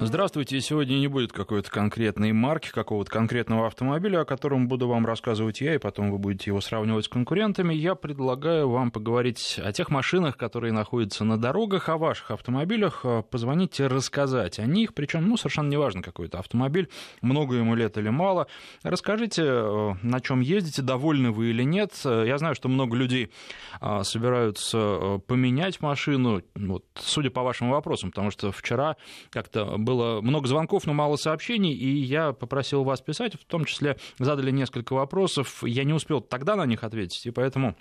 Здравствуйте. Сегодня не будет какой-то конкретной марки, какого-то конкретного автомобиля, о котором буду вам рассказывать я, и потом вы будете его сравнивать с конкурентами. Я предлагаю вам поговорить о тех машинах, которые находятся на дорогах, о ваших автомобилях, позвоните рассказать о них, причем, ну, совершенно неважно, какой это автомобиль, много ему лет или мало. Расскажите, э, на чем ездите, довольны вы или нет. Я знаю, что много людей а, собираются э, поменять машину, вот, судя по вашим вопросам, потому что вчера как-то было много звонков, но мало сообщений, и я попросил вас писать, в том числе задали несколько вопросов. Я не успел тогда на них ответить, и поэтому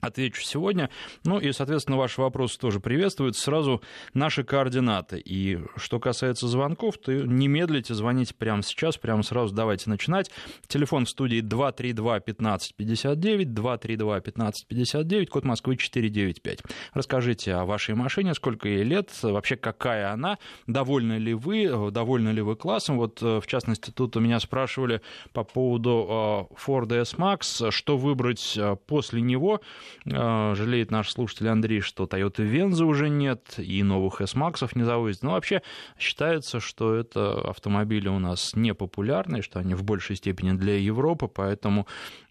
Отвечу сегодня. Ну и, соответственно, ваши вопросы тоже приветствуют. Сразу наши координаты. И что касается звонков, то не медлите, звоните прямо сейчас, прямо сразу давайте начинать. Телефон в студии 232-1559, 232-1559, код Москвы 495. Расскажите о вашей машине, сколько ей лет, вообще какая она, довольны ли вы, довольны ли вы классом. Вот, э, в частности, тут у меня спрашивали по поводу э, Ford S-Max, что выбрать э, после него – жалеет наш слушатель Андрей, что Toyota Venza уже нет, и новых S-Max не завозят. Но вообще считается, что это автомобили у нас не популярные, что они в большей степени для Европы, поэтому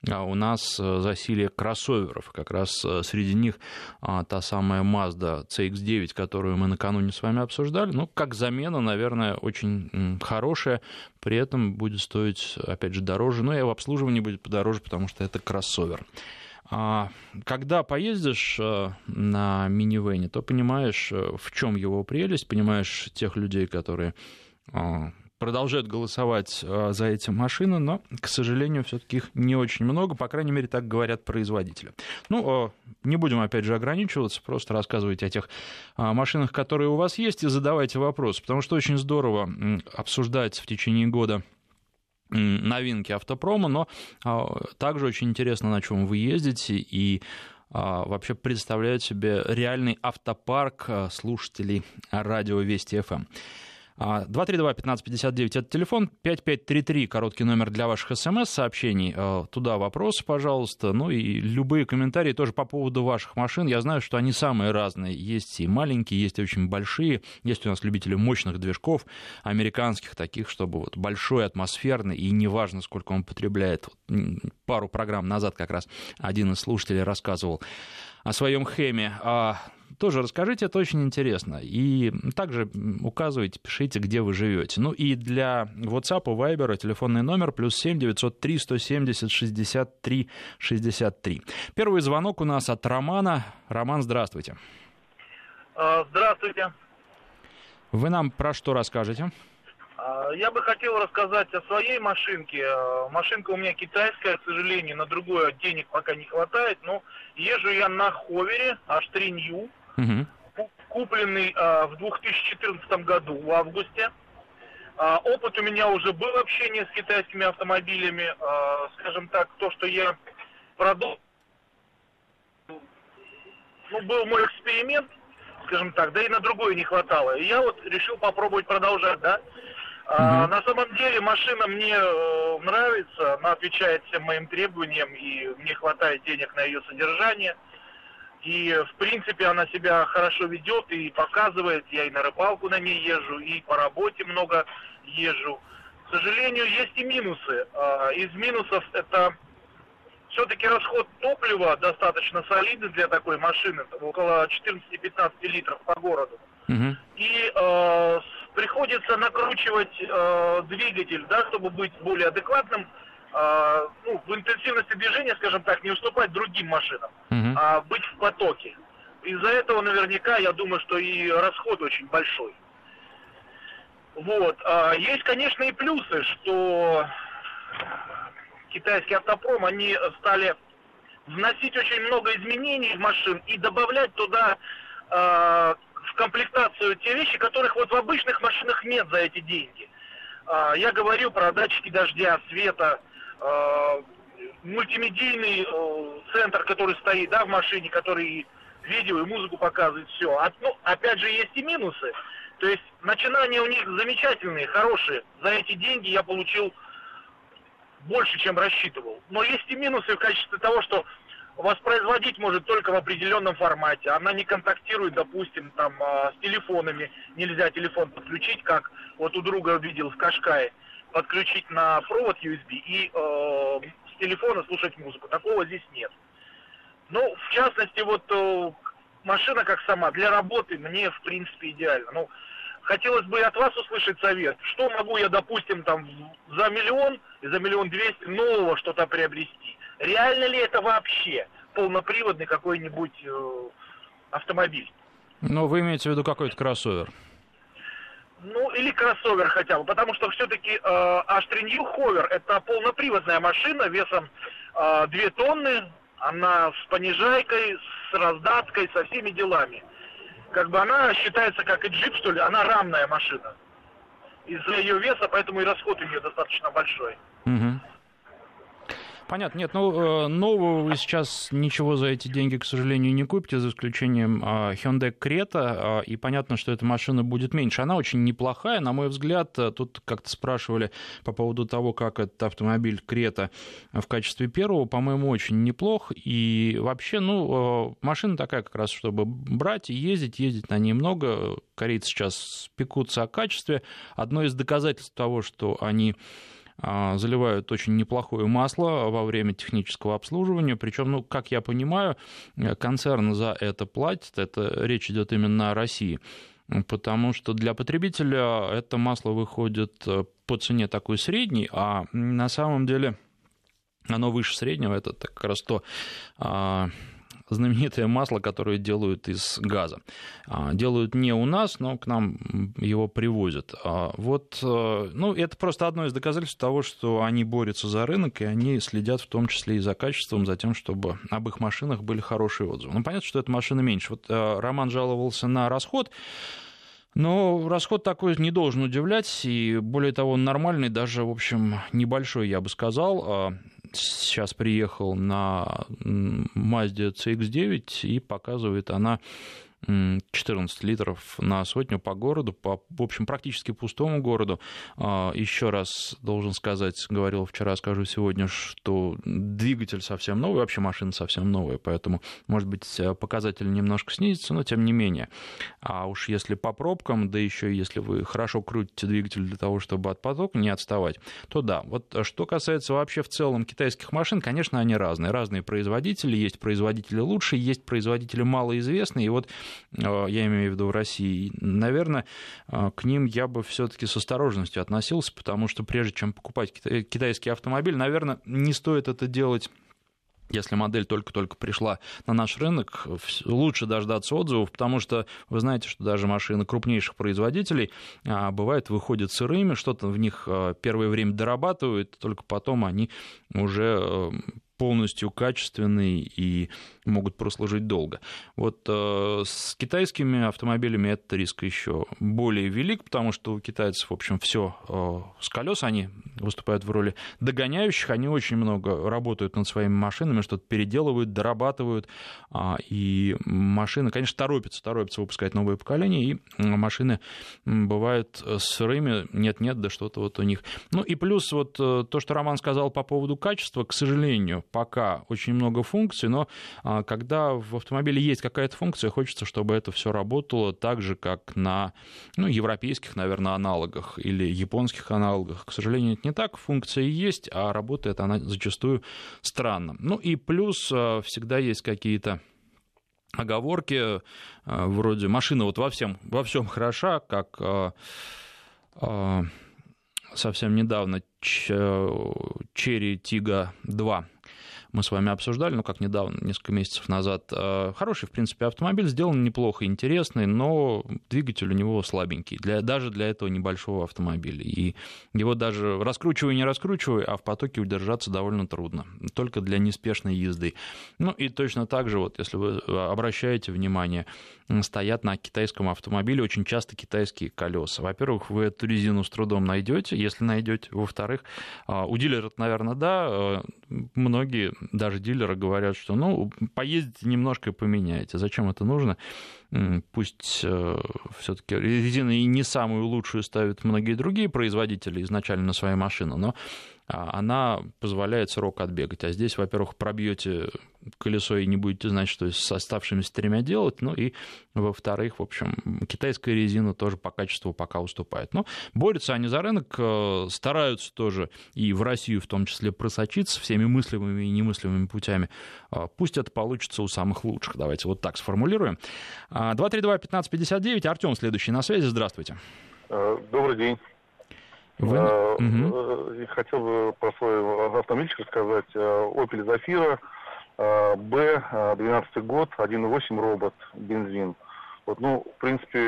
а, у нас э, засилие кроссоверов. Как раз э, среди них та самая Mazda CX-9, которую мы накануне с вами обсуждали. Ну, как замена, наверное, очень хорошая. При этом будет стоить, опять же, дороже. Но и в обслуживании будет подороже, потому что это кроссовер. А когда поездишь э, на минивэне, то понимаешь, э, в чем его прелесть, понимаешь тех людей, которые а, продолжают голосовать э, за эти машины, но, к сожалению, все-таки их не очень много, по крайней мере, так говорят производители. Ну, не будем, опять же, ограничиваться, просто рассказывайте о тех а, машинах, которые у вас есть, и задавайте вопросы, потому что очень здорово обсуждать в течение года новинки автопрома, но а, также очень интересно, на чем вы ездите и а, вообще представляют себе реальный автопарк а, слушателей радио Вести ФМ. 232-1559 это телефон, 5533 короткий номер для ваших смс-сообщений. Э, туда вопросы, пожалуйста. Ну и любые комментарии тоже по поводу ваших машин. Я знаю, что они самые разные. Есть и маленькие, есть и очень большие. Есть у нас любители мощных движков, американских таких, чтобы вот большой, атмосферный, и неважно, сколько он потребляет. Пару программ назад как раз один из слушателей рассказывал о своем хэме. Тоже расскажите, это очень интересно. И также указывайте, пишите, где вы живете. Ну и для WhatsApp, Viber телефонный номер плюс 7 903 170 63 63. Первый звонок у нас от Романа. Роман, здравствуйте. А, здравствуйте. Вы нам про что расскажете? А, я бы хотел рассказать о своей машинке. А, машинка у меня китайская, к сожалению, на другое денег пока не хватает, но езжу я на Ховере, H3 New, угу. купленный в 2014 году в августе. Опыт у меня уже был общение с китайскими автомобилями. Скажем так, то, что я продал, ну, был мой эксперимент, скажем так, да и на другое не хватало. И я вот решил попробовать продолжать, да. А, на самом деле машина мне э, нравится, она отвечает всем моим требованиям, и мне хватает денег на ее содержание. И, в принципе, она себя хорошо ведет и показывает. Я и на рыбалку на ней езжу, и по работе много езжу. К сожалению, есть и минусы. А, из минусов это все-таки расход топлива достаточно солидный для такой машины, около 14-15 литров по городу. Угу. И э, приходится накручивать э, двигатель, да, чтобы быть более адекватным, э, ну, в интенсивности движения, скажем так, не уступать другим машинам, угу. а быть в потоке. Из-за этого наверняка, я думаю, что и расход очень большой. Вот. А есть, конечно, и плюсы, что китайский автопром, они стали вносить очень много изменений в машин и добавлять туда э, в комплектацию те вещи, которых вот в обычных машинах нет за эти деньги. А, я говорю про датчики дождя, света, а, мультимедийный э, центр, который стоит да, в машине, который видео и музыку показывает, все. А, ну, опять же, есть и минусы. То есть начинания у них замечательные, хорошие. За эти деньги я получил больше, чем рассчитывал. Но есть и минусы в качестве того, что воспроизводить может только в определенном формате. Она не контактирует, допустим, там а, с телефонами. Нельзя телефон подключить, как вот у друга видел в Кашкае, подключить на провод USB и э, с телефона слушать музыку. Такого здесь нет. Ну, в частности, вот э, машина как сама для работы мне, в принципе, идеально. Ну, хотелось бы от вас услышать совет. Что могу я, допустим, там за миллион, за миллион двести нового что-то приобрести? Реально ли это вообще полноприводный какой-нибудь э, автомобиль? Ну, вы имеете в виду какой-то кроссовер? Ну, или кроссовер хотя бы, потому что все-таки э, Ashtray New Hover это полноприводная машина весом э, 2 тонны, она с понижайкой, с раздаткой, со всеми делами. Как бы она считается как и джип, что ли, она рамная машина. Из-за ее веса, поэтому и расход у нее достаточно большой. Угу. Понятно. Нет, ну, э, нового вы сейчас ничего за эти деньги, к сожалению, не купите, за исключением а, Hyundai Creta, а, и понятно, что эта машина будет меньше. Она очень неплохая, на мой взгляд. Тут как-то спрашивали по поводу того, как этот автомобиль Крета в качестве первого, по-моему, очень неплох. И вообще, ну, э, машина такая как раз, чтобы брать и ездить, ездить на ней много. Корейцы сейчас пекутся о качестве. Одно из доказательств того, что они заливают очень неплохое масло во время технического обслуживания. Причем, ну, как я понимаю, концерн за это платит. Это речь идет именно о России. Потому что для потребителя это масло выходит э, по цене такой средней, а на самом деле оно выше среднего. Это как раз то а, знаменитое масло, которое делают из газа. А, делают не у нас, но к нам его привозят. А, вот, э, ну, это просто одно из доказательств того, что они борются за рынок, и они следят в том числе и за качеством, за тем, чтобы об их машинах были хорошие отзывы. Ну, понятно, что эта машина меньше. Вот э, Роман жаловался на расход. Но расход такой не должен удивлять, и более того, он нормальный, даже, в общем, небольшой, я бы сказал. Сейчас приехал на Mazda CX-9 и показывает она 14 литров на сотню по городу, по, в общем, практически пустому городу. А, Еще раз должен сказать, говорил вчера, скажу сегодня, что двигатель совсем новый, вообще машина совсем новая, поэтому, может быть, показатель немножко снизится, но тем не менее. А уж если по пробкам, да еще если вы хорошо крутите двигатель для того, чтобы от потока не отставать, то да. Вот что касается вообще в целом китайских машин, конечно, они разные. Разные производители, есть производители лучшие, есть производители малоизвестные, и вот Э, я имею в виду в России, наверное, э, к ним я бы все-таки с осторожностью относился, потому что прежде чем покупать китайский автомобиль, наверное, не стоит это делать если модель только-только пришла на наш рынок, лучше дождаться отзывов, потому что вы знаете, что даже машины крупнейших производителей а, бывает выходят сырыми, что-то в них э, первое время дорабатывают, только потом они уже полностью качественные и могут прослужить долго. Вот э, с китайскими автомобилями этот риск еще более велик, потому что у китайцев, в общем, все э, с колес, они выступают в роли догоняющих, они очень много работают над своими машинами, что-то переделывают, дорабатывают, э, и машины, конечно, торопятся, торопятся выпускать новые поколения, и машины бывают сырыми, нет-нет, да что-то вот у них. Ну и плюс вот э, то, что Роман сказал по поводу качества, к сожалению, пока очень много функций, но а, когда в автомобиле есть какая-то функция, хочется, чтобы это все работало так же, как на ну, европейских, наверное, аналогах или японских аналогах. К сожалению, это не так. Функция есть, а работает она зачастую странно. Ну и плюс а, всегда есть какие-то оговорки, а, вроде машина вот во всем, во всем хороша, как совсем недавно Cherry Tiggo 2 мы с вами обсуждали, ну, как недавно, несколько месяцев назад. Э, хороший, в принципе, автомобиль, сделан неплохо, интересный, но двигатель у него слабенький, для, даже для этого небольшого автомобиля. И его даже раскручивай, не раскручивай, а в потоке удержаться довольно трудно, только для неспешной езды. Ну, и точно так же, вот, если вы обращаете внимание, стоят на китайском автомобиле очень часто китайские колеса. Во-первых, вы эту резину с трудом найдете, если найдете. Во-вторых, а, у дилера, наверное, да, э, многие даже дилеры говорят, что ну, поездите немножко и поменяете. Зачем это нужно? Пусть э, все-таки резину и не самую лучшую ставят многие другие производители изначально на свои машины, но а, она позволяет срок отбегать. А здесь, во-первых, пробьете колесо и не будете знать, что с оставшимися тремя делать. Ну и, во-вторых, в общем, китайская резина тоже по качеству пока уступает. Но борются они за рынок, э, стараются тоже и в Россию в том числе просочиться всеми мыслимыми и немыслимыми путями. А, пусть это получится у самых лучших. Давайте вот так сформулируем. 232-1559. А, Артем следующий на связи. Здравствуйте. Э, добрый день. Вы... Угу. Хотел бы про свой автомобильчик рассказать. Opel Zafira, B, 12 год, 1.8 робот, бензин. Вот, ну, в принципе,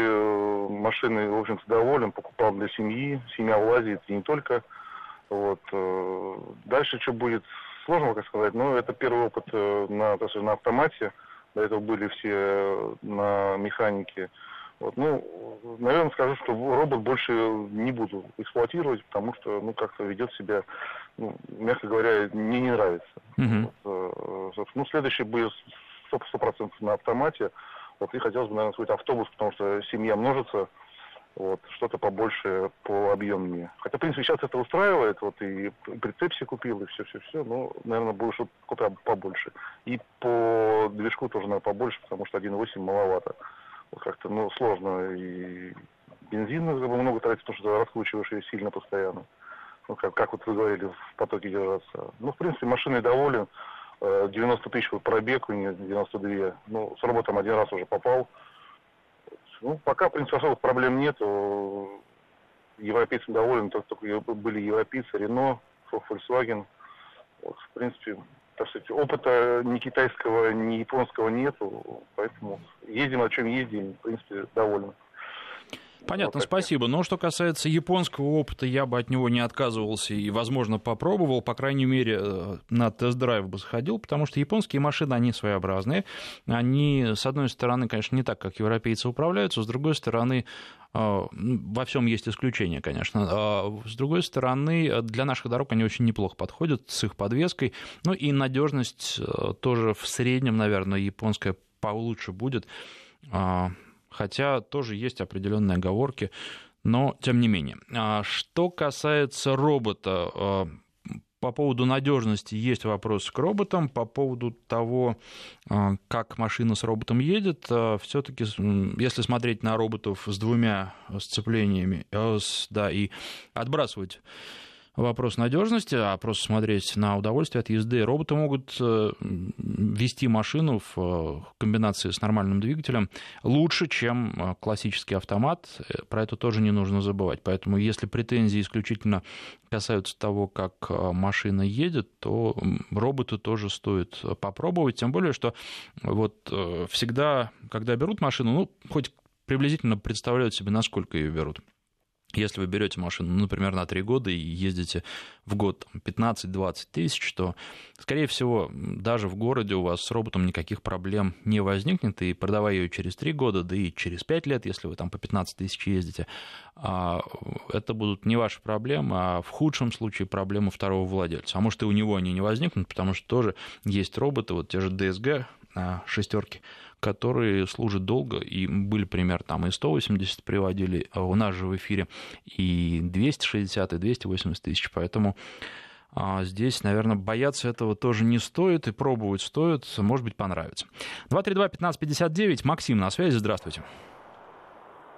машины, в общем-то, доволен, покупал для семьи, семья влазит, и не только. Вот. Дальше что будет, сложно пока сказать, но это первый опыт на, на автомате. До этого были все на механике. Вот, ну, наверное, скажу, что робот больше не буду эксплуатировать, потому что, ну, как-то ведет себя, ну, мягко говоря, мне не нравится. Uh-huh. Вот, э, ну, следующий будет сто процентов на автомате. Вот, и хотелось бы, наверное, какой-то автобус, потому что семья множится, вот, что-то побольше, по объемнее. Хотя, в принципе, сейчас это устраивает, вот, и прицеп себе купил, и все-все-все, но, наверное, больше купил побольше. И по движку тоже, наверное, побольше, потому что 1.8 маловато как-то, ну, сложно. И бензин как бы, много тратить, потому что раскручиваешь ее сильно постоянно. Ну, как, как вот вы говорили, в потоке держаться. Ну, в принципе, машиной доволен. 90 э, тысяч вот пробег у нее, 92. Ну, с работом один раз уже попал. Ну, пока, в принципе, особых проблем нет. Европейцам доволен, только, только были европейцы, Рено, Volkswagen. Вот, в принципе, так сказать, опыта ни китайского, ни японского нету, поэтому ездим, о чем ездим, в принципе, довольны. Понятно, вот спасибо. Но что касается японского опыта, я бы от него не отказывался и, возможно, попробовал. По крайней мере, э, на тест-драйв бы сходил, потому что японские машины, они своеобразные. Они, с одной стороны, конечно, не так, как европейцы управляются, с другой стороны, а, во всем есть исключения, конечно. А, с другой стороны, для наших дорог они очень неплохо подходят с их подвеской. Ну и надежность э, тоже в среднем, наверное, японская получше будет. А, хотя тоже есть определенные оговорки, но тем не менее. Что касается робота, по поводу надежности есть вопрос к роботам, по поводу того, а, как машина с роботом едет, а, все-таки, если смотреть на роботов с двумя сцеплениями, да, и отбрасывать вопрос надежности, а просто смотреть на удовольствие от езды. Роботы могут э, вести машину в э, комбинации с нормальным двигателем лучше, чем э, классический автомат. Про это тоже не нужно забывать. Поэтому если претензии исключительно касаются того, как машина едет, то роботы тоже стоит попробовать. Тем более, что вот всегда, когда берут машину, ну, хоть приблизительно представляют себе, насколько ее берут. Если вы берете машину, ну, например, на 3 года и ездите в год 15-20 тысяч, то, скорее всего, даже в городе у вас с роботом никаких проблем не возникнет, и продавая ее через 3 года, да и через 5 лет, если вы там по 15 тысяч ездите, а, это будут не ваши проблемы, а в худшем случае проблемы второго владельца. А может и у него они не возникнут, потому что тоже есть роботы, вот те же DSG, а, шестерки, которые служат долго, и были пример, там и 180 приводили, а у нас же в эфире и 260, и 280 тысяч, поэтому а, здесь, наверное, бояться этого тоже не стоит, и пробовать стоит, может быть, понравится. 232-1559, Максим на связи, здравствуйте.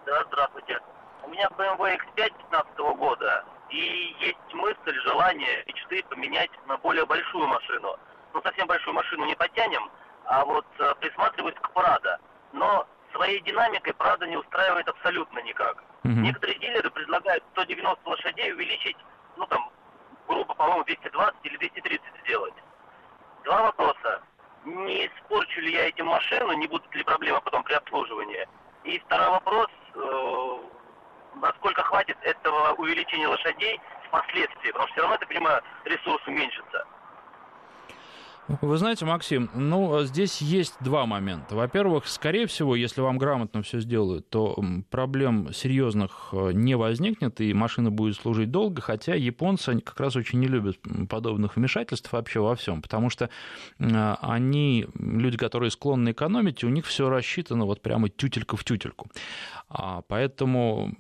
Да, здравствуйте. У меня BMW X5 15 года, и есть мысль, желание, мечты поменять на более большую машину. Ну, совсем большую машину не потянем, а вот э, присматриваюсь к Прадо. Но своей динамикой Прадо не устраивает абсолютно никак. Угу. Некоторые дилеры предлагают 190 лошадей увеличить, ну там, грубо, по-моему, 220 или 230 сделать. Два вопроса. Не испорчу ли я этим машину, не будут ли проблемы потом при обслуживании? И второй вопрос, э, насколько хватит этого увеличения лошадей впоследствии, потому что все равно, я понимаю, ресурс уменьшится. Вы знаете, Максим, ну, здесь есть два момента. Во-первых, скорее всего, если вам грамотно все сделают, то проблем серьезных э, не возникнет, и машина будет служить долго, хотя японцы как раз очень не любят подобных вмешательств вообще во всем, потому что э, они, люди, которые склонны экономить, у них все рассчитано вот прямо тютелька в тютельку. А Поэтому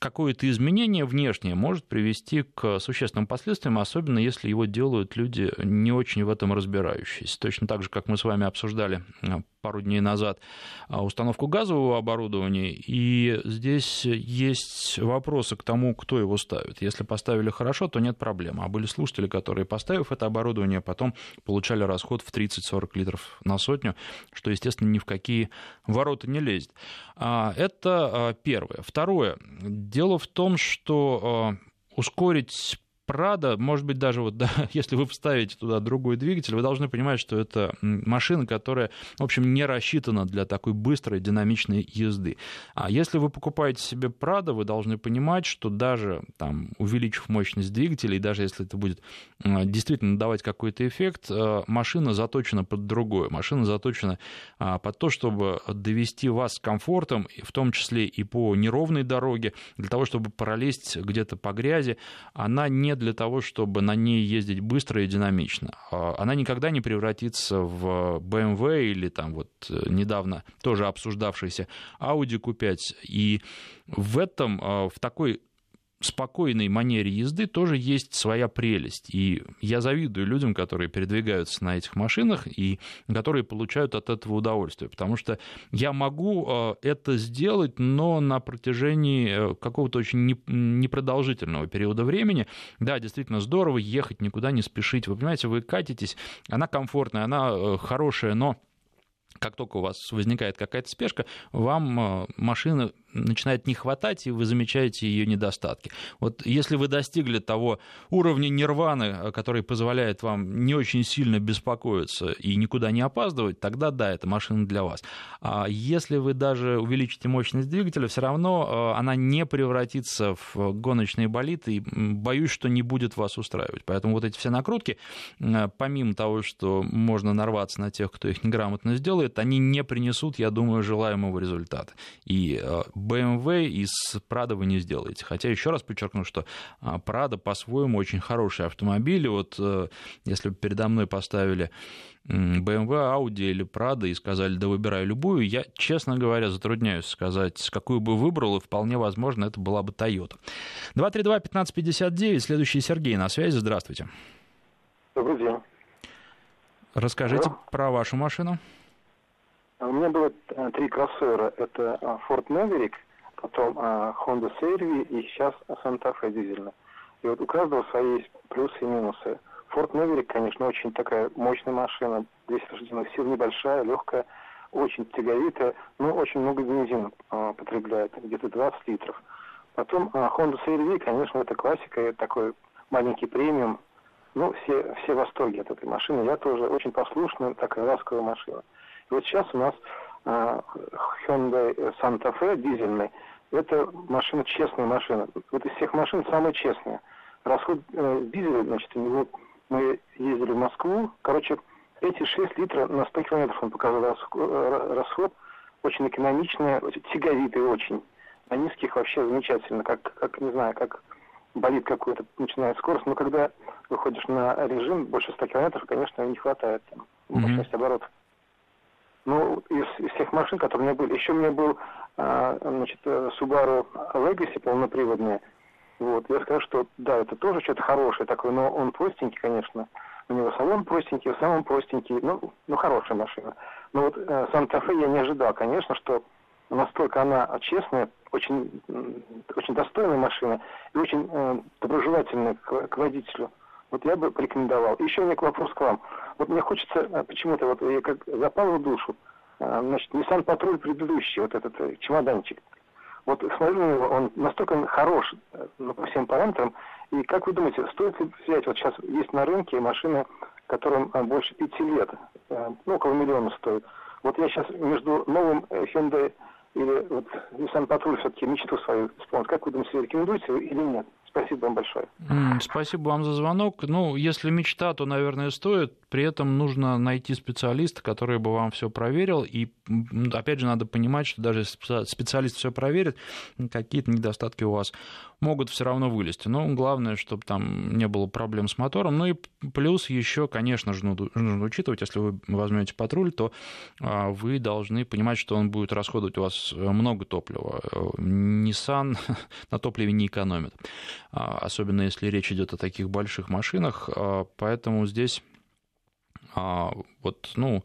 какое-то изменение внешнее может привести к существенным последствиям, особенно если его делают люди не очень в этом разбирающиеся. Точно так же, как мы с вами обсуждали а, пару дней назад а, установку газового оборудования, и здесь есть вопросы к тому, кто его ставит. Если поставили хорошо, то нет проблем. А были слушатели, которые, поставив это оборудование, потом получали расход в 30-40 литров на сотню, что, естественно, ни в какие ворота не лезет. А, это первое. Второе. Дело в том, что ускорить Прада, может быть, даже вот, да, если вы вставите туда другой двигатель, вы должны понимать, что это машина, которая, в общем, не рассчитана для такой быстрой, динамичной езды. А если вы покупаете себе Прада, вы должны понимать, что даже там, увеличив мощность двигателя, и даже если это будет действительно давать какой-то эффект, э, машина заточена под другое. Машина заточена а, под то, чтобы довести вас с комфортом, в том числе и по неровной дороге, для того, чтобы пролезть где-то по грязи. Она не для того, чтобы на ней ездить быстро и динамично. А, она никогда не превратится в BMW или там вот э, недавно тоже обсуждавшийся Audi Q5. И в этом, а, в такой спокойной манере езды тоже есть своя прелесть. И я завидую людям, которые передвигаются на этих машинах и которые получают от этого удовольствие. Потому что я могу э, это сделать, но на протяжении э, какого-то очень непродолжительного периода времени. Да, действительно здорово ехать, никуда не спешить. Вы понимаете, вы катитесь, она комфортная, она э, хорошая, но как только у вас возникает какая-то спешка, вам машина начинает не хватать, и вы замечаете ее недостатки. Вот если вы достигли того уровня нирваны, э, который позволяет вам не очень сильно беспокоиться и никуда не опаздывать, тогда да, это машина для вас. А если вы даже увеличите мощность двигателя, все равно э, она не превратится в гоночные болиды, и боюсь, что не будет вас устраивать. Поэтому вот эти все накрутки, э, помимо того, что можно нарваться на тех, кто их неграмотно сделает, они не принесут, я думаю, желаемого результата. И BMW из Prado вы не сделаете. Хотя еще раз подчеркну, что Prado по-своему очень хороший автомобиль. Вот э, если бы передо мной поставили BMW, Audi или Prado и сказали, да выбирай любую, я, честно говоря, затрудняюсь сказать, какую бы выбрал, и вполне возможно, это была бы Toyota. 232-1559, следующий Сергей на связи, здравствуйте. Добрый день. Расскажите Алло. про вашу машину. А у меня было э, три кроссовера. Это а, Ford Maverick, потом а, Honda CR-V и сейчас Santa Fe дизельная. И вот у каждого свои есть плюсы и минусы. Ford Maverick, конечно, очень такая мощная машина, 200 лошадиных сил, небольшая, легкая, очень тяговитая, но очень много бензина э, потребляет, где-то 20 литров. Потом э, Honda CR-V, конечно, это классика, такой маленький премиум. Ну, все, все в восторге от этой машины. Я тоже очень послушная, такая ласковая машина. Вот сейчас у нас э, Hyundai Santa Fe дизельный. Это машина, честная машина. Вот из всех машин самая честная. Расход э, дизеля, значит, у него мы ездили в Москву. Короче, эти 6 литров на 100 километров он показал расход, э. Очень экономичный, очень тяговитый очень. На низких вообще замечательно, как, как не знаю, как болит какой-то, начинает скорость. Но когда выходишь на режим больше 100 километров, конечно, не хватает mm-hmm. оборотов. Ну, из, из всех машин, которые у меня были. Еще у меня был, а, значит, э, Subaru Legacy полноприводный. Вот, я скажу, что да, это тоже что-то хорошее такое, но он простенький, конечно. У него салон простенький, в самом простенький, ну, ну хорошая машина. Но вот э, Санта-Фе я не ожидал, конечно, что настолько она честная, очень, очень достойная машина и очень э, доброжелательная к, к водителю. Вот я бы порекомендовал. Еще у меня вопрос к вам. Вот мне хочется э, почему-то, вот я как запал в душу, э, значит, Nissan Патруль предыдущий, вот этот э, чемоданчик. Вот смотрю на него, он настолько хорош ну, по всем параметрам. И как вы думаете, стоит ли взять, вот сейчас есть на рынке машины, которым больше пяти лет, ну, около миллиона стоит. Вот я сейчас между новым Hyundai или вот Nissan Patrol все-таки мечту свою исполнить. Как вы думаете, рекомендуете или нет? Спасибо вам большое. Спасибо вам за звонок. Ну, если мечта, то, наверное, стоит. При этом нужно найти специалиста, который бы вам все проверил. И, опять же, надо понимать, что даже специалист все проверит, какие-то недостатки у вас могут все равно вылезти. Но главное, чтобы там не было проблем с мотором. Ну и плюс еще, конечно же, нужно учитывать, если вы возьмете патруль, то а, вы должны понимать, что он будет расходовать у вас много топлива. Nissan на топливе не экономит, а, особенно если речь идет о таких больших машинах. А, поэтому здесь вот, ну,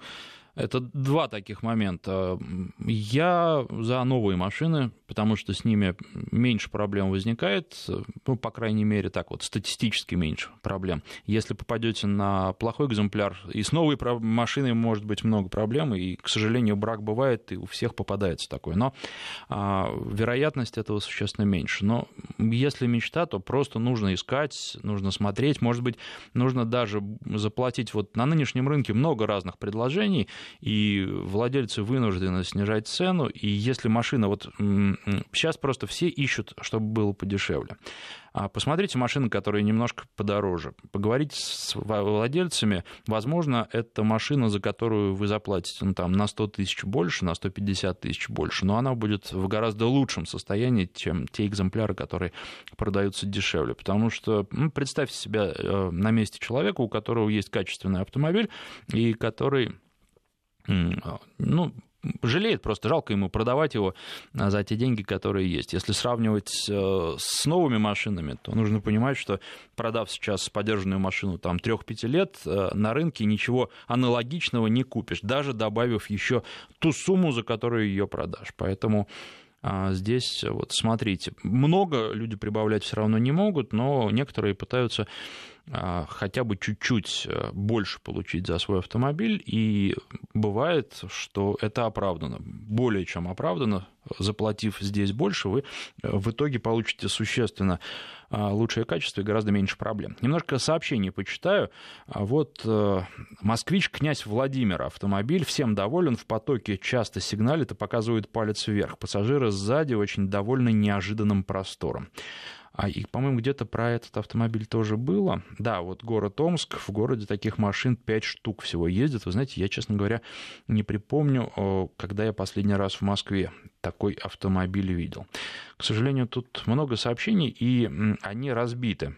это два таких момента. Я за новые машины, потому что с ними меньше проблем возникает, ну, по крайней мере, так вот, статистически меньше проблем. Если попадете на плохой экземпляр, и с новой машиной может быть много проблем, и, к сожалению, брак бывает, и у всех попадается такой. Но а, вероятность этого существенно меньше. Но если мечта, то просто нужно искать, нужно смотреть, может быть, нужно даже заплатить. Вот на нынешнем рынке много разных предложений, и владельцы вынуждены снижать цену, и если машина, вот сейчас просто все ищут, чтобы было подешевле. А посмотрите машины, которые немножко подороже. Поговорите с владельцами. Возможно, это машина, за которую вы заплатите ну, там, на 100 тысяч больше, на 150 тысяч больше, но она будет в гораздо лучшем состоянии, чем те экземпляры, которые продаются дешевле. Потому что ну, представьте себя э, на месте человека, у которого есть качественный автомобиль, и который ну, жалеет, просто жалко ему продавать его а, за те деньги, которые есть. Если сравнивать э, с новыми машинами, то нужно понимать, что продав сейчас подержанную машину там 3-5 лет, э, на рынке ничего аналогичного не купишь, даже добавив еще ту сумму, за которую ее продашь. Поэтому а, здесь вот смотрите, много люди прибавлять все равно не могут, но некоторые пытаются а, хотя бы чуть-чуть э, больше получить за свой автомобиль, и бывает, что это оправдано, более чем оправдано, заплатив здесь больше, вы э, в итоге получите существенно а, лучшее качество и гораздо меньше проблем. Немножко сообщений почитаю. А вот э, москвич князь Владимир автомобиль, всем доволен, в потоке часто сигналит и показывает палец вверх. Пассажиры сзади очень довольны неожиданным простором. А, и, по-моему, где-то про этот автомобиль тоже было. Да, вот город Омск, в городе таких машин 5 штук всего ездит. Вы знаете, я, честно говоря, не припомню, когда я последний раз в Москве такой автомобиль видел. К сожалению, тут много сообщений, и они разбиты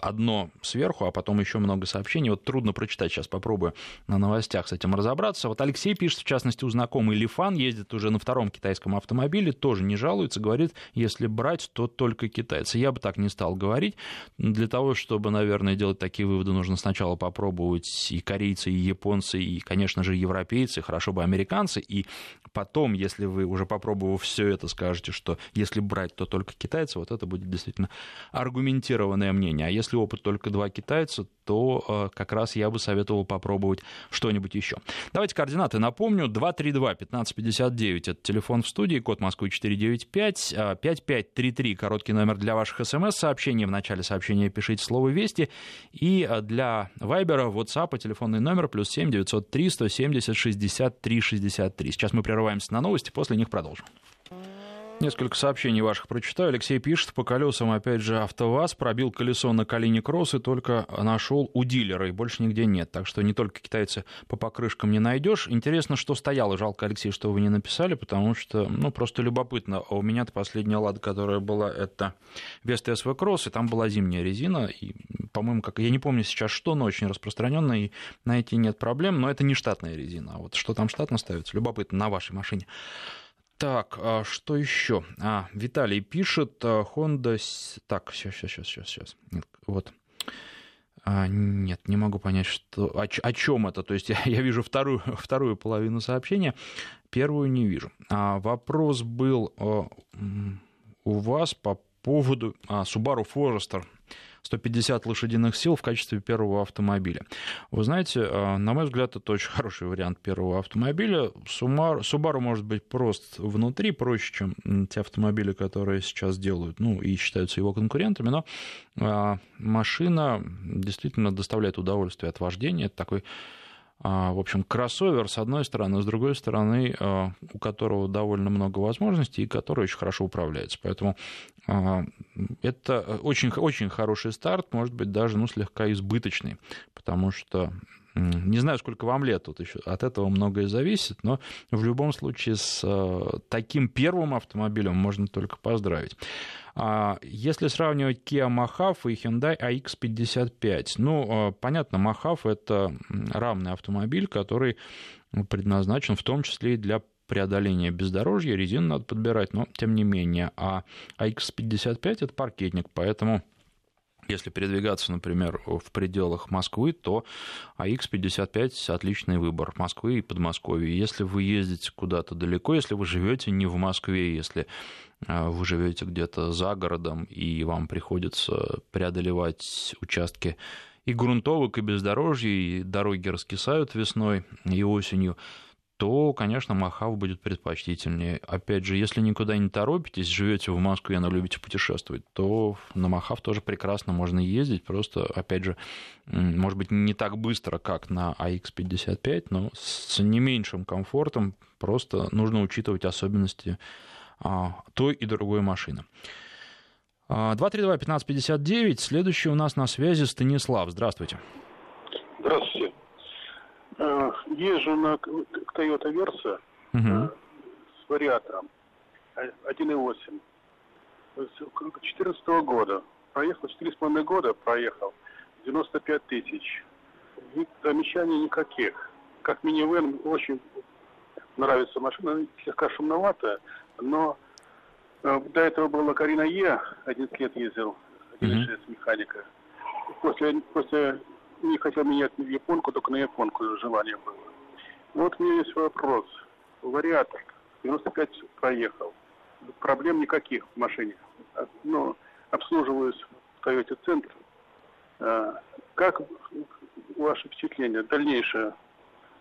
одно сверху, а потом еще много сообщений. Вот трудно прочитать, сейчас попробую на новостях с этим разобраться. Вот Алексей пишет, в частности, у знакомый Лифан ездит уже на втором китайском автомобиле, тоже не жалуется, говорит, если брать, то только китайцы. Я бы так не стал говорить. Для того, чтобы, наверное, делать такие выводы, нужно сначала попробовать и корейцы, и японцы, и, конечно же, европейцы, хорошо бы американцы, и потом, если вы уже попробовав все это, скажете, что если брать, то только китайцы, вот это будет действительно аргументированное мнение. А если опыт только два китайца, то э, как раз я бы советовал попробовать что-нибудь еще. Давайте координаты напомню. 232-1559 это телефон в студии, код Москвы 495, 5533 короткий номер для ваших смс-сообщений. В начале сообщения пишите слово «Вести». И э, для Вайбера, WhatsApp телефонный номер плюс 7 903 170 63 63. Сейчас мы прерываемся на новости, после них продолжим. Несколько сообщений ваших прочитаю. Алексей пишет, по колесам, опять же, АвтоВАЗ пробил колесо на колени кросс и только нашел у дилера, и больше нигде нет. Так что не только китайцы по покрышкам не найдешь. Интересно, что стояло. Жалко, Алексей, что вы не написали, потому что, ну, просто любопытно. А у меня-то последняя лада, которая была, это Веста СВ Кросс, и там была зимняя резина, и, по-моему, как я не помню сейчас что, но очень распространенная, и найти нет проблем, но это не штатная резина. А вот что там штатно ставится, любопытно, на вашей машине. Так, а что еще? А, Виталий пишет, а, Honda... Так, сейчас, сейчас, сейчас, сейчас. Нет, вот. А, нет, не могу понять, что, о, о чем это. То есть я, я вижу вторую, вторую половину сообщения, первую не вижу. А, вопрос был а, у вас по поводу а, Subaru Forester 150 лошадиных сил в качестве первого автомобиля. Вы знаете, э, на мой взгляд, это очень хороший вариант первого автомобиля. Subaru может быть прост внутри, проще, чем те автомобили, которые сейчас делают, ну, и считаются его конкурентами, но э, машина действительно доставляет удовольствие от вождения. Это такой а, в общем, кроссовер, с одной стороны, с другой стороны, а, у которого довольно много возможностей и который очень хорошо управляется. Поэтому а, это очень, очень хороший старт, может быть, даже ну, слегка избыточный, потому что не знаю, сколько вам лет, тут еще от этого многое зависит, но в любом случае с э, таким первым автомобилем можно только поздравить. А если сравнивать Kia Mahav и Hyundai AX55, ну, э, понятно, Mahav — это равный автомобиль, который предназначен в том числе и для преодоления бездорожья, резину надо подбирать, но тем не менее. А AX55 — это паркетник, поэтому если передвигаться, например, в пределах Москвы, то АХ-55 отличный выбор Москвы и Подмосковья. Если вы ездите куда-то далеко, если вы живете не в Москве, если а, вы живете где-то за городом, и вам приходится преодолевать участки и грунтовок, и бездорожья, и дороги раскисают весной и осенью, то, конечно, Махав будет предпочтительнее. Опять же, если никуда не торопитесь, живете в Москве, но любите путешествовать, то на Махав тоже прекрасно можно ездить, просто, опять же, может быть, не так быстро, как на AX55, но с не меньшим комфортом, просто нужно учитывать особенности а, той и другой машины. 232-1559, а, следующий у нас на связи Станислав. Здравствуйте. Здравствуйте. Э, езжу на Toyota Versa угу. с вариатором 1.8 2014 года. Проехал 4,5 года, проехал 95 тысяч. Замечаний никаких. Как минивэн очень нравится машина, слегка шумноватая, но э, до этого была Карина Е, 11 лет ездил, 1.6 mm-hmm. механика. После, после не хотел менять на японку, только на японку желание было. Вот у меня есть вопрос. Вариатор 95 проехал. Проблем никаких в машине. Но обслуживаюсь в Toyota Центр. А, как ваше впечатление, дальнейшая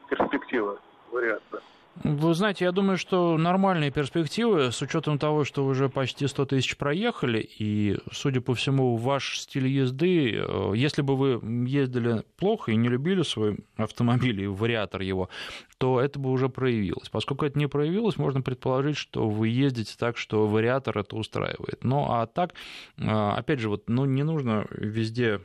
перспектива вариатора? Вы знаете, я думаю, что нормальные перспективы, с учетом того, что уже почти 100 тысяч проехали, и, судя по всему, ваш стиль езды, э, если бы вы ездили плохо и не любили свой автомобиль и вариатор его, то это бы уже проявилось. Поскольку это не проявилось, можно предположить, что вы ездите так, что вариатор это устраивает. Ну, а так, э, опять же, вот, ну, не нужно везде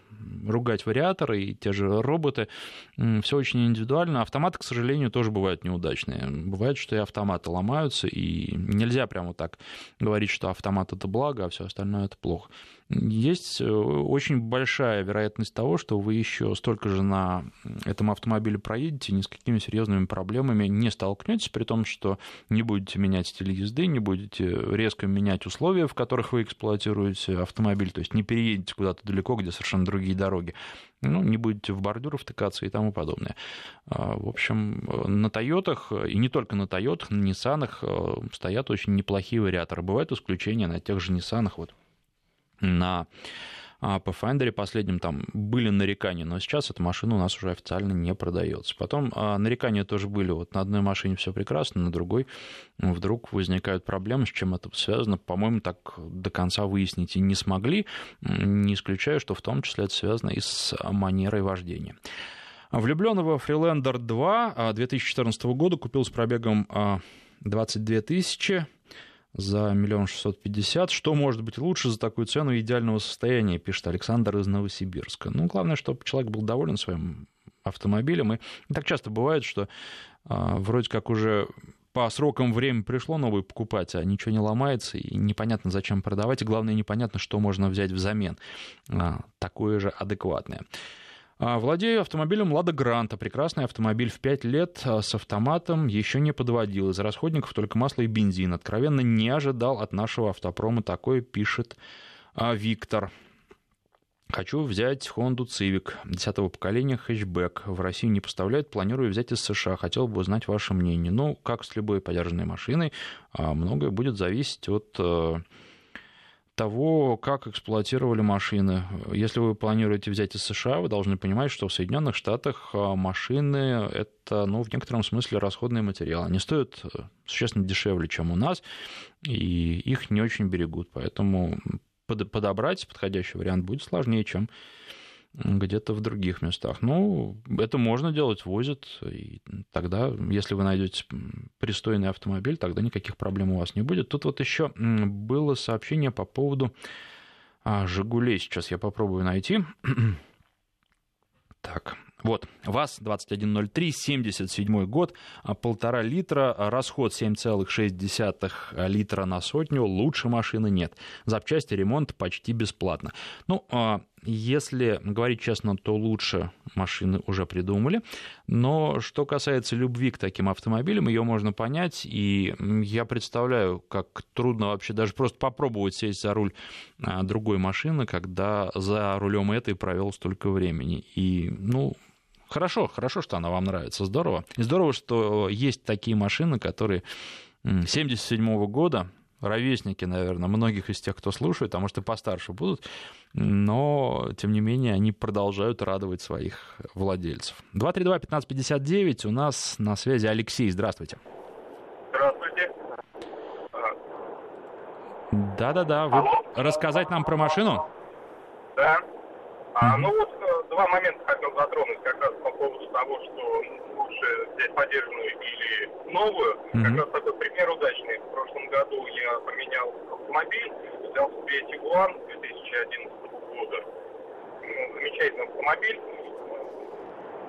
ругать вариаторы и те же роботы. Все очень индивидуально. Автоматы, к сожалению, тоже бывают неудачные. Бывает, что и автоматы ломаются, и нельзя прямо так говорить, что автомат это благо, а все остальное это плохо есть э, очень большая вероятность того, что вы еще столько же на этом автомобиле проедете, ни с какими серьезными проблемами не столкнетесь, при том, что не будете менять стиль езды, не будете резко менять условия, в которых вы эксплуатируете автомобиль, то есть не переедете куда-то далеко, где совершенно другие дороги, ну, не будете в бордюры втыкаться и тому подобное. А, в общем, на Тойотах, и не только на Тойотах, на Ниссанах э, стоят очень неплохие вариаторы. Бывают исключения на тех же Ниссанах, вот на Pathfinder последнем там были нарекания, но сейчас эта машина у нас уже официально не продается. Потом а, нарекания тоже были. Вот на одной машине все прекрасно, на другой вдруг возникают проблемы, с чем это связано. По-моему, так до конца выяснить и не смогли. Не исключаю, что в том числе это связано и с манерой вождения. Влюбленного Freelander 2 2014 года купил с пробегом 22 тысячи за миллион шестьсот пятьдесят. Что может быть лучше за такую цену идеального состояния, пишет Александр из Новосибирска. Ну, главное, чтобы человек был доволен своим автомобилем. И так часто бывает, что а, вроде как уже по срокам время пришло новый покупать, а ничего не ломается, и непонятно, зачем продавать, и главное, непонятно, что можно взять взамен. А, такое же адекватное. А, владею автомобилем «Лада Гранта». Прекрасный автомобиль в 5 лет а, с автоматом еще не подводил. Из расходников только масло и бензин. Откровенно не ожидал от нашего автопрома. Такое пишет а, Виктор. Хочу взять Honda Civic 10 поколения хэтчбэк. В Россию не поставляют, планирую взять из США. Хотел бы узнать ваше мнение. Ну, как с любой подержанной машиной, многое будет зависеть от того, как эксплуатировали машины. Если вы планируете взять из США, вы должны понимать, что в Соединенных Штатах а, машины — это, ну, в некотором смысле расходный материал. Они стоят э, существенно дешевле, чем у нас, и их не очень берегут. Поэтому подобрать подходящий вариант будет сложнее, чем где-то в других местах. Ну, это можно делать, возят, и тогда, если вы найдете пристойный автомобиль, тогда никаких проблем у вас не будет. Тут вот еще было сообщение по поводу А, «Жигулей» сейчас я попробую найти. так, вот, ВАЗ-2103, 77 год, а, полтора литра, а, расход 7,6 литра на сотню, лучше машины нет. Запчасти, ремонт почти бесплатно. Ну, если говорить честно, то лучше машины уже придумали. Но что касается любви к таким автомобилям, ее можно понять. И я представляю, как трудно вообще даже просто попробовать сесть за руль другой машины, когда за рулем этой провел столько времени. И, ну, Хорошо, хорошо, что она вам нравится, здорово. И здорово, что есть такие машины, которые 77 года, ровесники, наверное, многих из тех, кто слушает, а может и постарше будут, но, тем не менее, они продолжают радовать своих владельцев. 232-1559, у нас на связи Алексей, здравствуйте. Здравствуйте. Да-да-да, вы Алло. рассказать нам про машину? Да. А, ну вот два момента хотел затронуть как раз по поводу того, что лучше взять поддержанную или новую. Mm-hmm. Как раз такой пример удачный. В прошлом году я поменял автомобиль, взял себе Tiguan 2011 года. Ну, замечательный автомобиль.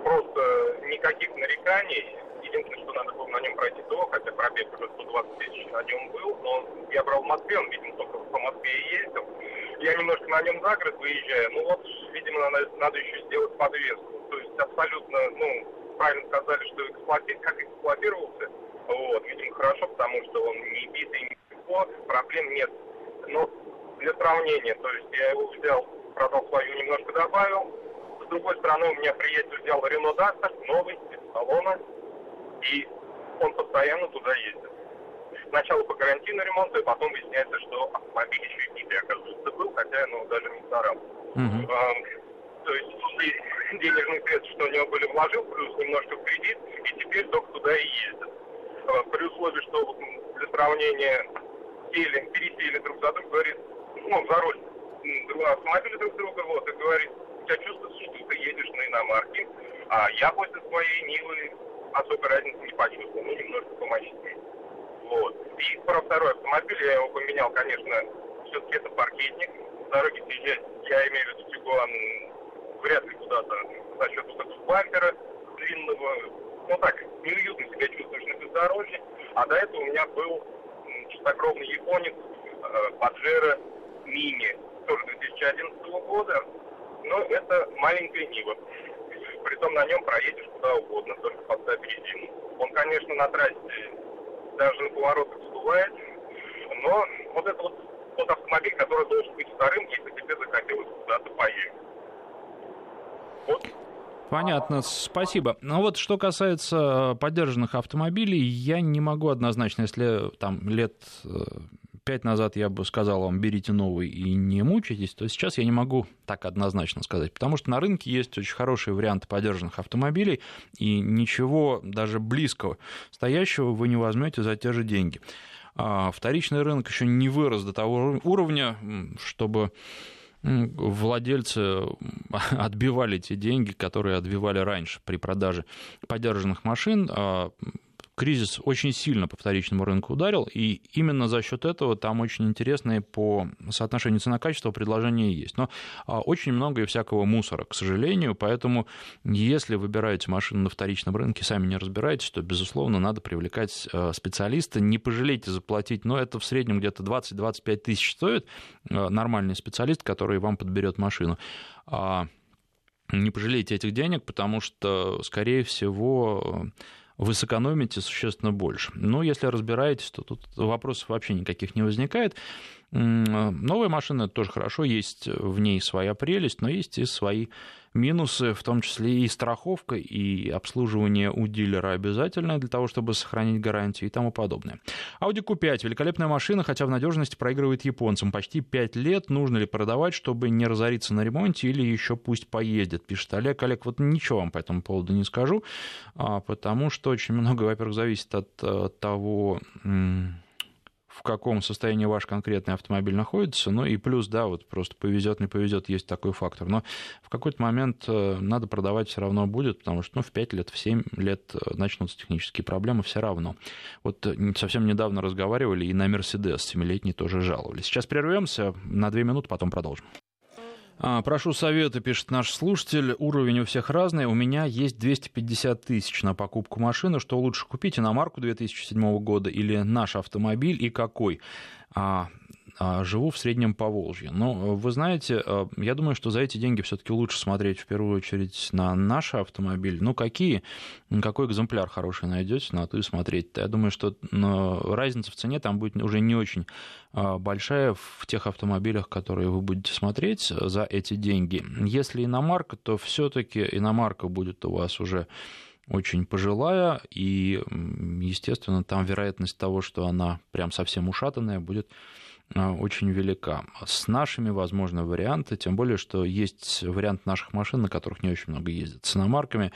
Просто никаких нареканий. Единственное, что надо было на нем пройти то, хотя пробег уже 120 тысяч на нем был, но я брал в Москве, он, видимо, только по Москве и ездил. Я немножко на нем за город выезжаю, ну вот, видимо, надо, надо еще сделать подвеску. То есть абсолютно, ну, правильно сказали, что эксплуати... как эксплуатировался, вот, видимо, хорошо, потому что он не битый, не легко, проблем нет. Но для сравнения, то есть я его взял, продал свою, немножко добавил. С другой стороны, у меня приятель взял Renault Duster, новый, без салона, и он постоянно туда ездит. Сначала по гарантийному ремонту, и потом выясняется, что автомобиль еще и битый, оказывается, был, хотя, ну, даже не. Uh-huh. А, то есть денежные средства, что у него были, вложил, плюс немножко в кредит, и теперь только туда и ездит. А, при условии, что вот, для сравнения сели, пересели друг за друга, говорит, ну, за руль автомобиля друг друга, вот, и говорит, у тебя чувствуется, что ты едешь на иномарке, а я после своей Нивы особой разницы не почувствовал, ну, немножко помощнее. Вот. И про второй автомобиль я его поменял, конечно, все-таки это паркетник. С дороги съезжать, я имею в виду Тигуан, вряд ли куда-то за счет вот этого бампера длинного. Ну так, неуютно себя чувствуешь на бездорожье. А до этого у меня был чистокровный японец э, Паджеро Мини, тоже 2011 года. Но это маленькая Нива. Притом на нем проедешь куда угодно, только поставь резину. Он, конечно, на трассе даже на поворотах сдувает. Но вот это вот тот автомобиль, который должен быть вторым, если тебе захотелось куда-то поехать. Вот. Понятно, спасибо. Ну вот что касается э, поддержанных автомобилей, я не могу однозначно, если там лет э, пять назад я бы сказал вам, берите новый и не мучайтесь, то сейчас я не могу так однозначно сказать, потому что на рынке есть очень хорошие варианты поддержанных автомобилей, и ничего даже близкого стоящего вы не возьмете за те же деньги. А вторичный рынок еще не вырос до того уровня, чтобы владельцы отбивали те деньги, которые отбивали раньше при продаже поддержанных машин. Кризис очень сильно по вторичному рынку ударил, и именно за счет этого там очень интересные по соотношению цена-качество предложения есть. Но а, очень много и всякого мусора, к сожалению, поэтому если выбираете машину на вторичном рынке, сами не разбираетесь, то, безусловно, надо привлекать а, специалиста. Не пожалейте заплатить, но это в среднем где-то 20-25 тысяч стоит а, нормальный специалист, который вам подберет машину не пожалейте этих денег, потому что, скорее всего, вы сэкономите существенно больше. Но если разбираетесь, то тут вопросов вообще никаких не возникает. Новая машина тоже хорошо, есть в ней своя прелесть, но есть и свои минусы, в том числе и страховка, и обслуживание у дилера обязательное для того, чтобы сохранить гарантию и тому подобное. Audi Q5 – великолепная машина, хотя в надежности проигрывает японцам. Почти 5 лет нужно ли продавать, чтобы не разориться на ремонте, или еще пусть поездит, пишет Олег. Олег, вот ничего вам по этому поводу не скажу, а, потому что очень много, во-первых, зависит от э, того в каком состоянии ваш конкретный автомобиль находится, ну и плюс, да, вот просто повезет, не повезет, есть такой фактор. Но в какой-то момент э, надо продавать все равно будет, потому что ну, в 5 лет, в 7 лет э, начнутся технические проблемы все равно. Вот э, совсем недавно разговаривали и на Мерседес 7-летний тоже жаловались. Сейчас прервемся на 2 минуты, потом продолжим. А, прошу совета, пишет наш слушатель. Уровень у всех разный. У меня есть 250 тысяч на покупку машины. Что лучше купить? Иномарку 2007 года или наш автомобиль и какой? А, живу в Среднем Поволжье. Но э, вы знаете, э, я думаю, что за эти деньги все-таки лучше смотреть в первую очередь на наш автомобиль. Ну, какие, какой экземпляр хороший найдете, на то и смотреть. Я думаю, что разница в цене там будет уже не очень а, большая в тех автомобилях, которые вы будете смотреть за эти деньги. Если иномарка, то все-таки иномарка будет у вас уже очень пожилая, и, естественно, там вероятность того, что она прям совсем ушатанная, будет а, очень велика. С нашими, возможно, варианты, тем более, что есть вариант наших машин, на которых не очень много ездят, с иномарками,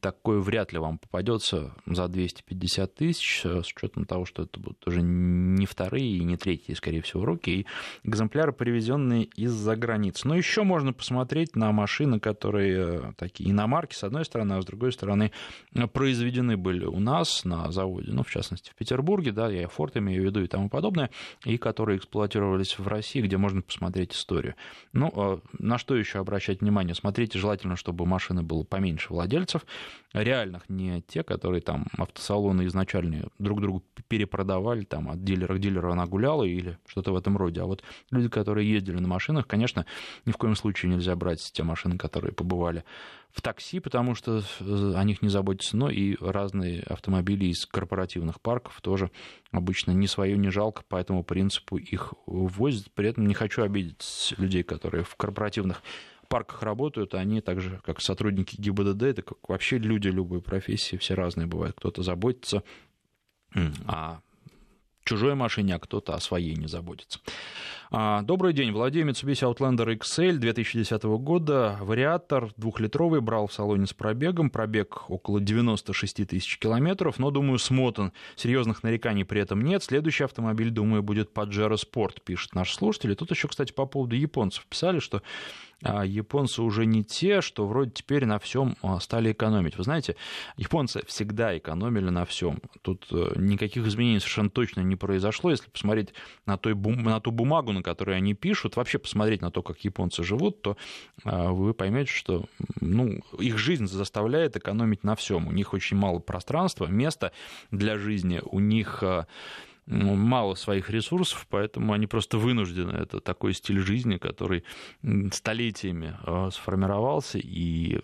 такой вряд ли вам попадется за 250 тысяч, э, с учетом того, что это будут уже не вторые и не третьи, скорее всего, руки, и экземпляры, привезенные из-за границы. Но еще можно посмотреть на машины, которые э, такие иномарки, с одной стороны, а с другой стороны, э, произведены были у нас на заводе, ну, в частности, в Петербурге, да, я Форд имею в виду и тому подобное, и которые эксплуатировались в России, где можно посмотреть историю. Ну, на что еще обращать внимание? Смотрите, желательно, чтобы машины было поменьше владельцев, реальных, не те, которые там автосалоны изначально друг другу перепродавали, там от дилера к дилеру она гуляла или что-то в этом роде. А вот люди, которые ездили на машинах, конечно, ни в коем случае нельзя брать те машины, которые побывали в такси, потому что э, о них не заботятся, но и разные автомобили из корпоративных парков тоже обычно не свое не жалко, по этому принципу их возят. При этом не хочу обидеть людей, которые в корпоративных парках работают, они так же, как сотрудники ГИБДД, это как вообще люди любой профессии, все разные бывают. Кто-то заботится о чужой машине, а кто-то о своей не заботится. А, добрый день. Владею Mitsubishi Outlander XL 2010 года. Вариатор двухлитровый брал в салоне с пробегом. Пробег около 96 тысяч километров, но, думаю, смотан. Серьезных нареканий при этом нет. Следующий автомобиль, думаю, будет Pajero Sport, пишет наш слушатель. И тут еще, кстати, по поводу японцев писали, что японцы уже не те, что вроде теперь на всем а, стали экономить. Вы знаете, японцы всегда экономили на всем. Тут э, никаких изменений совершенно точно не произошло. Если посмотреть на, той, на ту бумагу, на которой они пишут, вообще посмотреть на то, как японцы живут, то а, вы поймете, что ну, их жизнь заставляет экономить на всем. У них очень мало пространства, места для жизни, у них мало своих ресурсов, поэтому они просто вынуждены. Это такой стиль жизни, который столетиями э, сформировался, и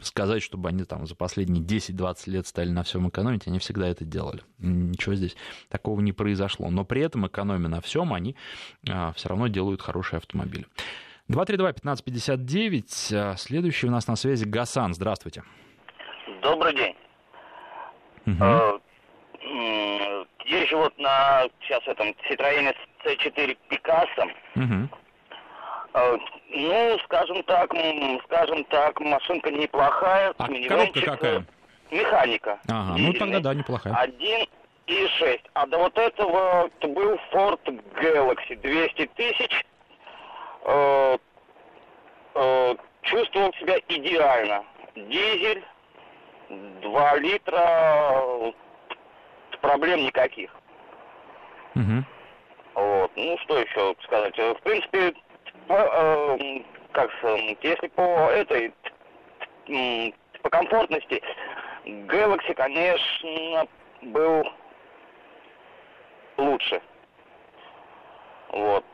сказать, чтобы они там за последние 10-20 лет стали на всем экономить, они всегда это делали. Ничего здесь такого не произошло. Но при этом экономя на всем, они э, все равно делают хорошие автомобили. 232-1559. Э, следующий у нас на связи Гасан. Здравствуйте. Добрый день. Угу. Езжу вот на сейчас этом Citroёn C4 Picasso. Угу. Ну, скажем так, скажем так, машинка неплохая. А коробка какая? Механика. Ага, ну тогда да, неплохая. Один и шесть. А до вот этого был Ford Galaxy 200 тысяч. Э, э, чувствовал себя идеально. Дизель, 2 литра, проблем никаких. Угу. Вот. Ну, что еще сказать? В принципе, по, э, как если по этой, по комфортности, Galaxy, конечно, был лучше. Вот.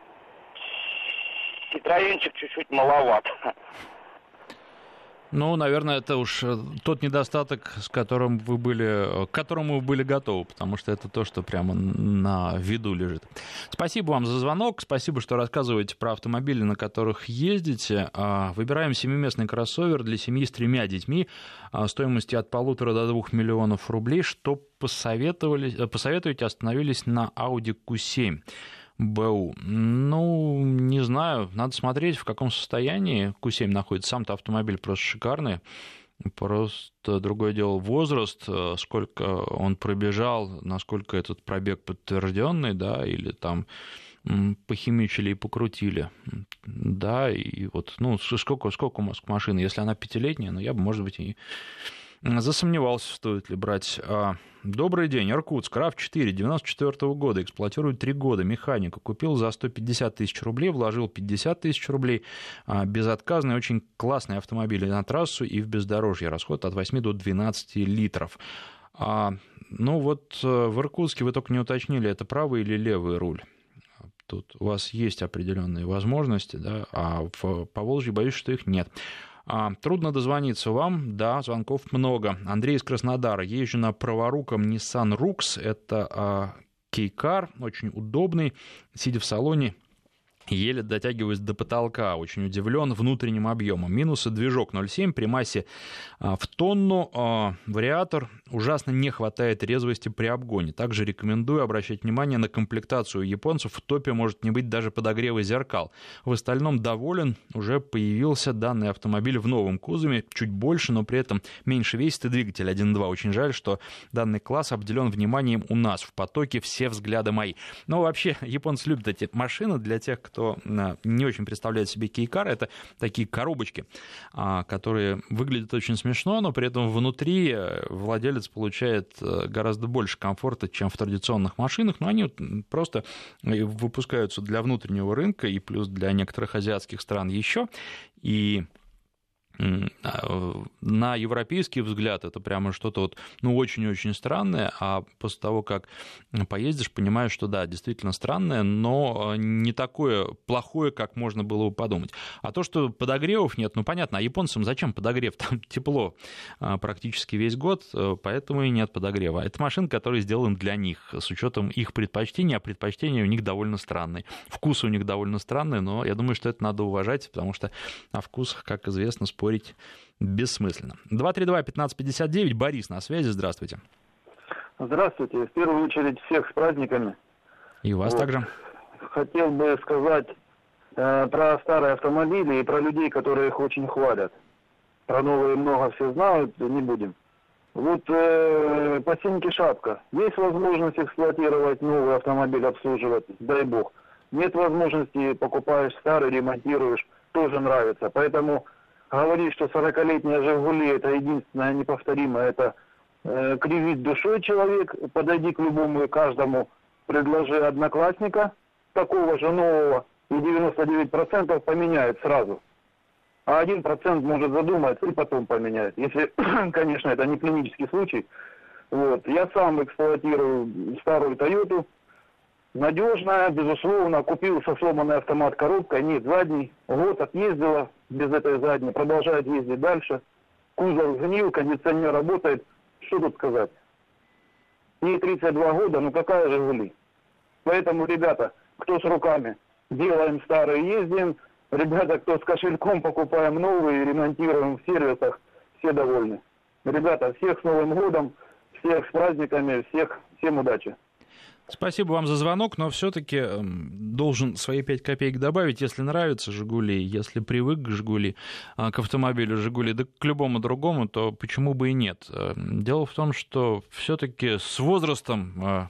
Citroёнчик чуть-чуть маловат. Ну, наверное, это уж э, тот недостаток, с которым вы были, к которому вы были готовы, потому что это то, что прямо на виду лежит. Спасибо вам за звонок, спасибо, что рассказываете про автомобили, на которых ездите. А, выбираем семиместный кроссовер для семьи с тремя детьми а, стоимостью от полутора до двух миллионов рублей. Что посоветовали, э, посоветуете, остановились на Audi Q7. БУ? Ну, не знаю. Надо смотреть, в каком состоянии Q7 находится. Сам-то автомобиль просто шикарный. Просто другое дело возраст, э, сколько он пробежал, насколько этот пробег подтвержденный, да, или там похимичили и покрутили. Да, и вот, ну, сколько, сколько у нас машины? Если она пятилетняя, ну, я бы, может быть, и засомневался, стоит ли брать. А, добрый день, Иркутск, RAV4, 94 -го года, эксплуатирует 3 года, механика. Купил за 150 тысяч рублей, вложил 50 тысяч рублей. А, безотказный, очень классный автомобиль на трассу и в бездорожье. Расход от 8 до 12 литров. А, ну вот э, в Иркутске вы только не уточнили, это правый или левый руль тут у вас есть определенные возможности, да, а в Поволжье боюсь, что их нет. А, трудно дозвониться вам, да, звонков много. Андрей из Краснодара. Езжу на праворуком Nissan Rux, это а, кейкар, очень удобный, сидя в салоне, еле дотягиваясь до потолка. Очень удивлен внутренним объемом. Минусы движок 0,7 при массе а, в тонну. А, вариатор ужасно не хватает резвости при обгоне. Также рекомендую обращать внимание на комплектацию японцев. В топе может не быть даже подогрева зеркал. В остальном доволен. Уже появился данный автомобиль в новом кузове. Чуть больше, но при этом меньше весит и двигатель 1.2. Очень жаль, что данный класс обделен вниманием у нас. В потоке все взгляды мои. Но вообще японцы любят эти машины для тех, кто кто э, не очень представляет себе кейкар, это такие коробочки, а, которые выглядят очень смешно, но при этом внутри э, владелец получает э, гораздо больше комфорта, чем в традиционных машинах, но они просто выпускаются для внутреннего рынка и плюс для некоторых азиатских стран еще. И а, на европейский взгляд это прямо что-то вот, ну, очень-очень странное, а после того, как поездишь, понимаешь, что да, действительно странное, но не такое плохое, как можно было бы подумать. А то, что подогревов нет, ну, понятно, а японцам зачем подогрев? Там тепло а, практически весь год, э, поэтому и нет подогрева. Это машина, которая сделана для них, с учетом их предпочтений, а предпочтения у них довольно странные. Вкус у них довольно странный, но я думаю, что это надо уважать, потому что о вкусах, как известно, спорить спорить бессмысленно. 232-1559, Борис на связи, здравствуйте. Здравствуйте. В первую очередь всех с праздниками. И вас вот. также. Хотел бы сказать э, про старые автомобили и про людей, которые их очень хвалят. Про новые много все знают, не будем. Вот э, по синьке шапка. Есть возможность эксплуатировать новый автомобиль, обслуживать, дай бог. Нет возможности, покупаешь старый, ремонтируешь, тоже нравится. Поэтому говорить, что 40-летняя «Жигули» это единственное неповторимое, это э, кривит душой человек, подойди к любому и каждому, предложи одноклассника, такого же нового, и 99% поменяет сразу. А 1% может задуматься и потом поменяет. Если, конечно, это не клинический случай. Вот. Я сам эксплуатирую старую «Тойоту», Надежная, безусловно, купил со сломанной автомат коробкой, нет задней. Год отъездила без этой задней, продолжает ездить дальше. Кузов гнил, кондиционер работает. Что тут сказать? Ей 32 года, ну какая же «Жигули». Поэтому, ребята, кто с руками, делаем старые, ездим. Ребята, кто с кошельком, покупаем новые, ремонтируем в сервисах, все довольны. Ребята, всех с Новым годом, всех с праздниками, всех, всем удачи. Спасибо вам за звонок, но все-таки эм, должен свои 5 копеек добавить, если нравится «Жигули», если привык к «Жигули», а, к автомобилю «Жигули», да к любому другому, то почему бы и нет. Эм, дело в том, что все-таки с возрастом а,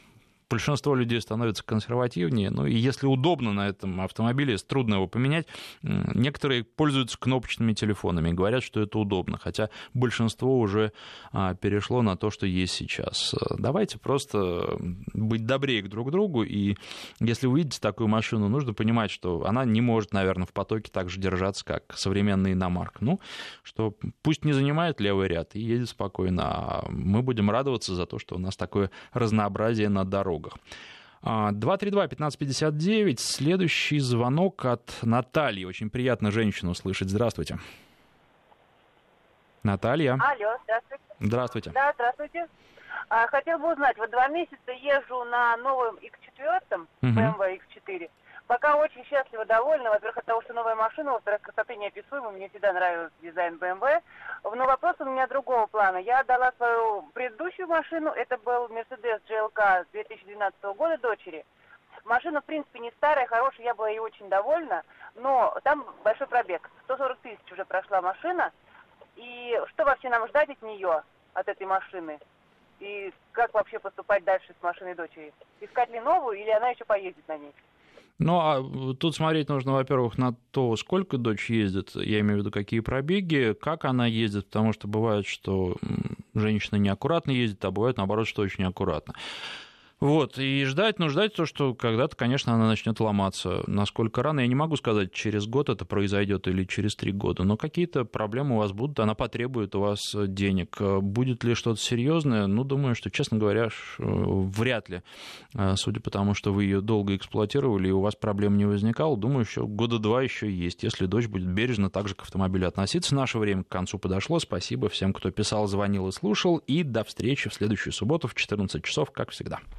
большинство людей становится консервативнее, ну и если удобно на этом автомобиле, трудно его поменять, некоторые пользуются кнопочными телефонами и говорят, что это удобно, хотя большинство уже а, перешло на то, что есть сейчас. Давайте просто быть добрее друг к другу, и если вы видите такую машину, нужно понимать, что она не может, наверное, в потоке так же держаться, как современный иномарк. Ну, что пусть не занимает левый ряд и едет спокойно, а мы будем радоваться за то, что у нас такое разнообразие на дорогах дорогах. 232-1559. А, Следующий звонок от Натальи. Очень приятно женщину услышать. Здравствуйте. Наталья. Алло, здравствуйте. Здравствуйте. Да, здравствуйте. А, хотел бы узнать, вот два месяца езжу на новом X4, BMW X4. Пока очень счастлива, довольна. Во-первых, от того, что новая машина, во-вторых, красоты неописуемой. Мне всегда нравился дизайн BMW. Но вопрос у меня другого плана. Я отдала свою предыдущую машину. Это был Mercedes GLK 2012 года дочери. Машина, в принципе, не старая, хорошая, я была ей очень довольна, но там большой пробег. 140 тысяч уже прошла машина. И что вообще нам ждать от нее, от этой машины? И как вообще поступать дальше с машиной дочери? Искать ли новую, или она еще поездит на ней? Ну, а тут смотреть нужно, во-первых, на то, сколько дочь ездит, я имею в виду, какие пробеги, как она ездит, потому что бывает, что женщина неаккуратно ездит, а бывает, наоборот, что очень аккуратно. Вот, и ждать, ну, ждать то, что когда-то, конечно, она начнет ломаться. Насколько рано, я не могу сказать, через год это произойдет или через три года, но какие-то проблемы у вас будут, она потребует у вас денег. Будет ли что-то серьезное? Ну, думаю, что, честно говоря, вряд ли. А, судя по тому, что вы ее долго эксплуатировали, и у вас проблем не возникало, думаю, еще года два еще есть, если дочь будет бережно также к автомобилю относиться. Наше время к концу подошло. Спасибо всем, кто писал, звонил и слушал. И до встречи в следующую субботу в 14 часов, как всегда.